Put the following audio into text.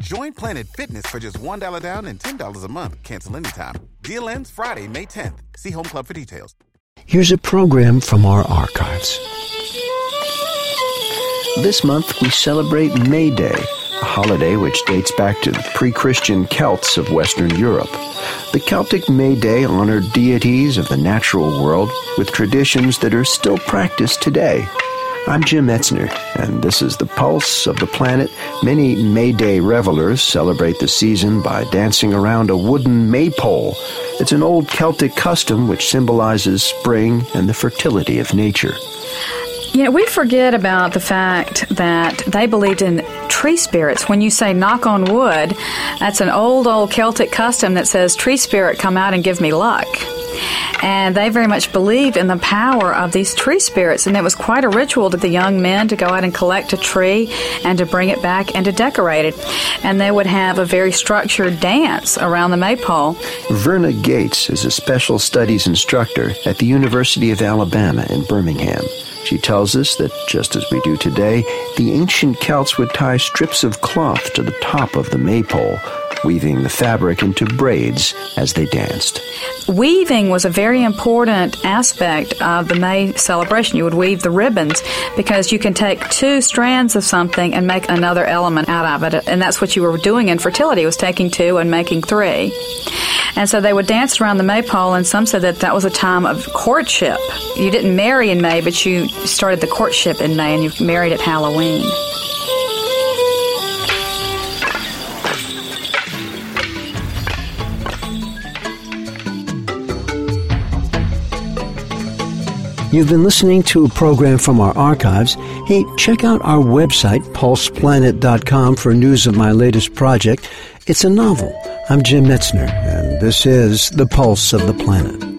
Join Planet Fitness for just $1 down and $10 a month. Cancel anytime. Deal ends Friday, May 10th. See Home Club for details. Here's a program from our archives. This month we celebrate May Day, a holiday which dates back to the pre Christian Celts of Western Europe. The Celtic May Day honored deities of the natural world with traditions that are still practiced today. I'm Jim Metzner, and this is the pulse of the planet. Many May Day revelers celebrate the season by dancing around a wooden maypole. It's an old Celtic custom which symbolizes spring and the fertility of nature. Know, we forget about the fact that they believed in tree spirits. When you say knock on wood, that's an old, old Celtic custom that says, tree spirit, come out and give me luck. And they very much believed in the power of these tree spirits. And it was quite a ritual to the young men to go out and collect a tree and to bring it back and to decorate it. And they would have a very structured dance around the maypole. Verna Gates is a special studies instructor at the University of Alabama in Birmingham. She tells us that, just as we do today, the ancient Celts would tie strips of cloth to the top of the maypole, weaving the fabric into braids as they danced. Weaving was a very important aspect of the May celebration. You would weave the ribbons because you can take two strands of something and make another element out of it. And that's what you were doing in fertility, was taking two and making three. And so they would dance around the maypole, and some said that that was a time of courtship. You didn't marry in May, but you started the courtship in May, and you married at Halloween. You've been listening to a program from our archives. Hey, check out our website, pulseplanet.com, for news of my latest project. It's a novel. I'm Jim Metzner, and this is The Pulse of the Planet.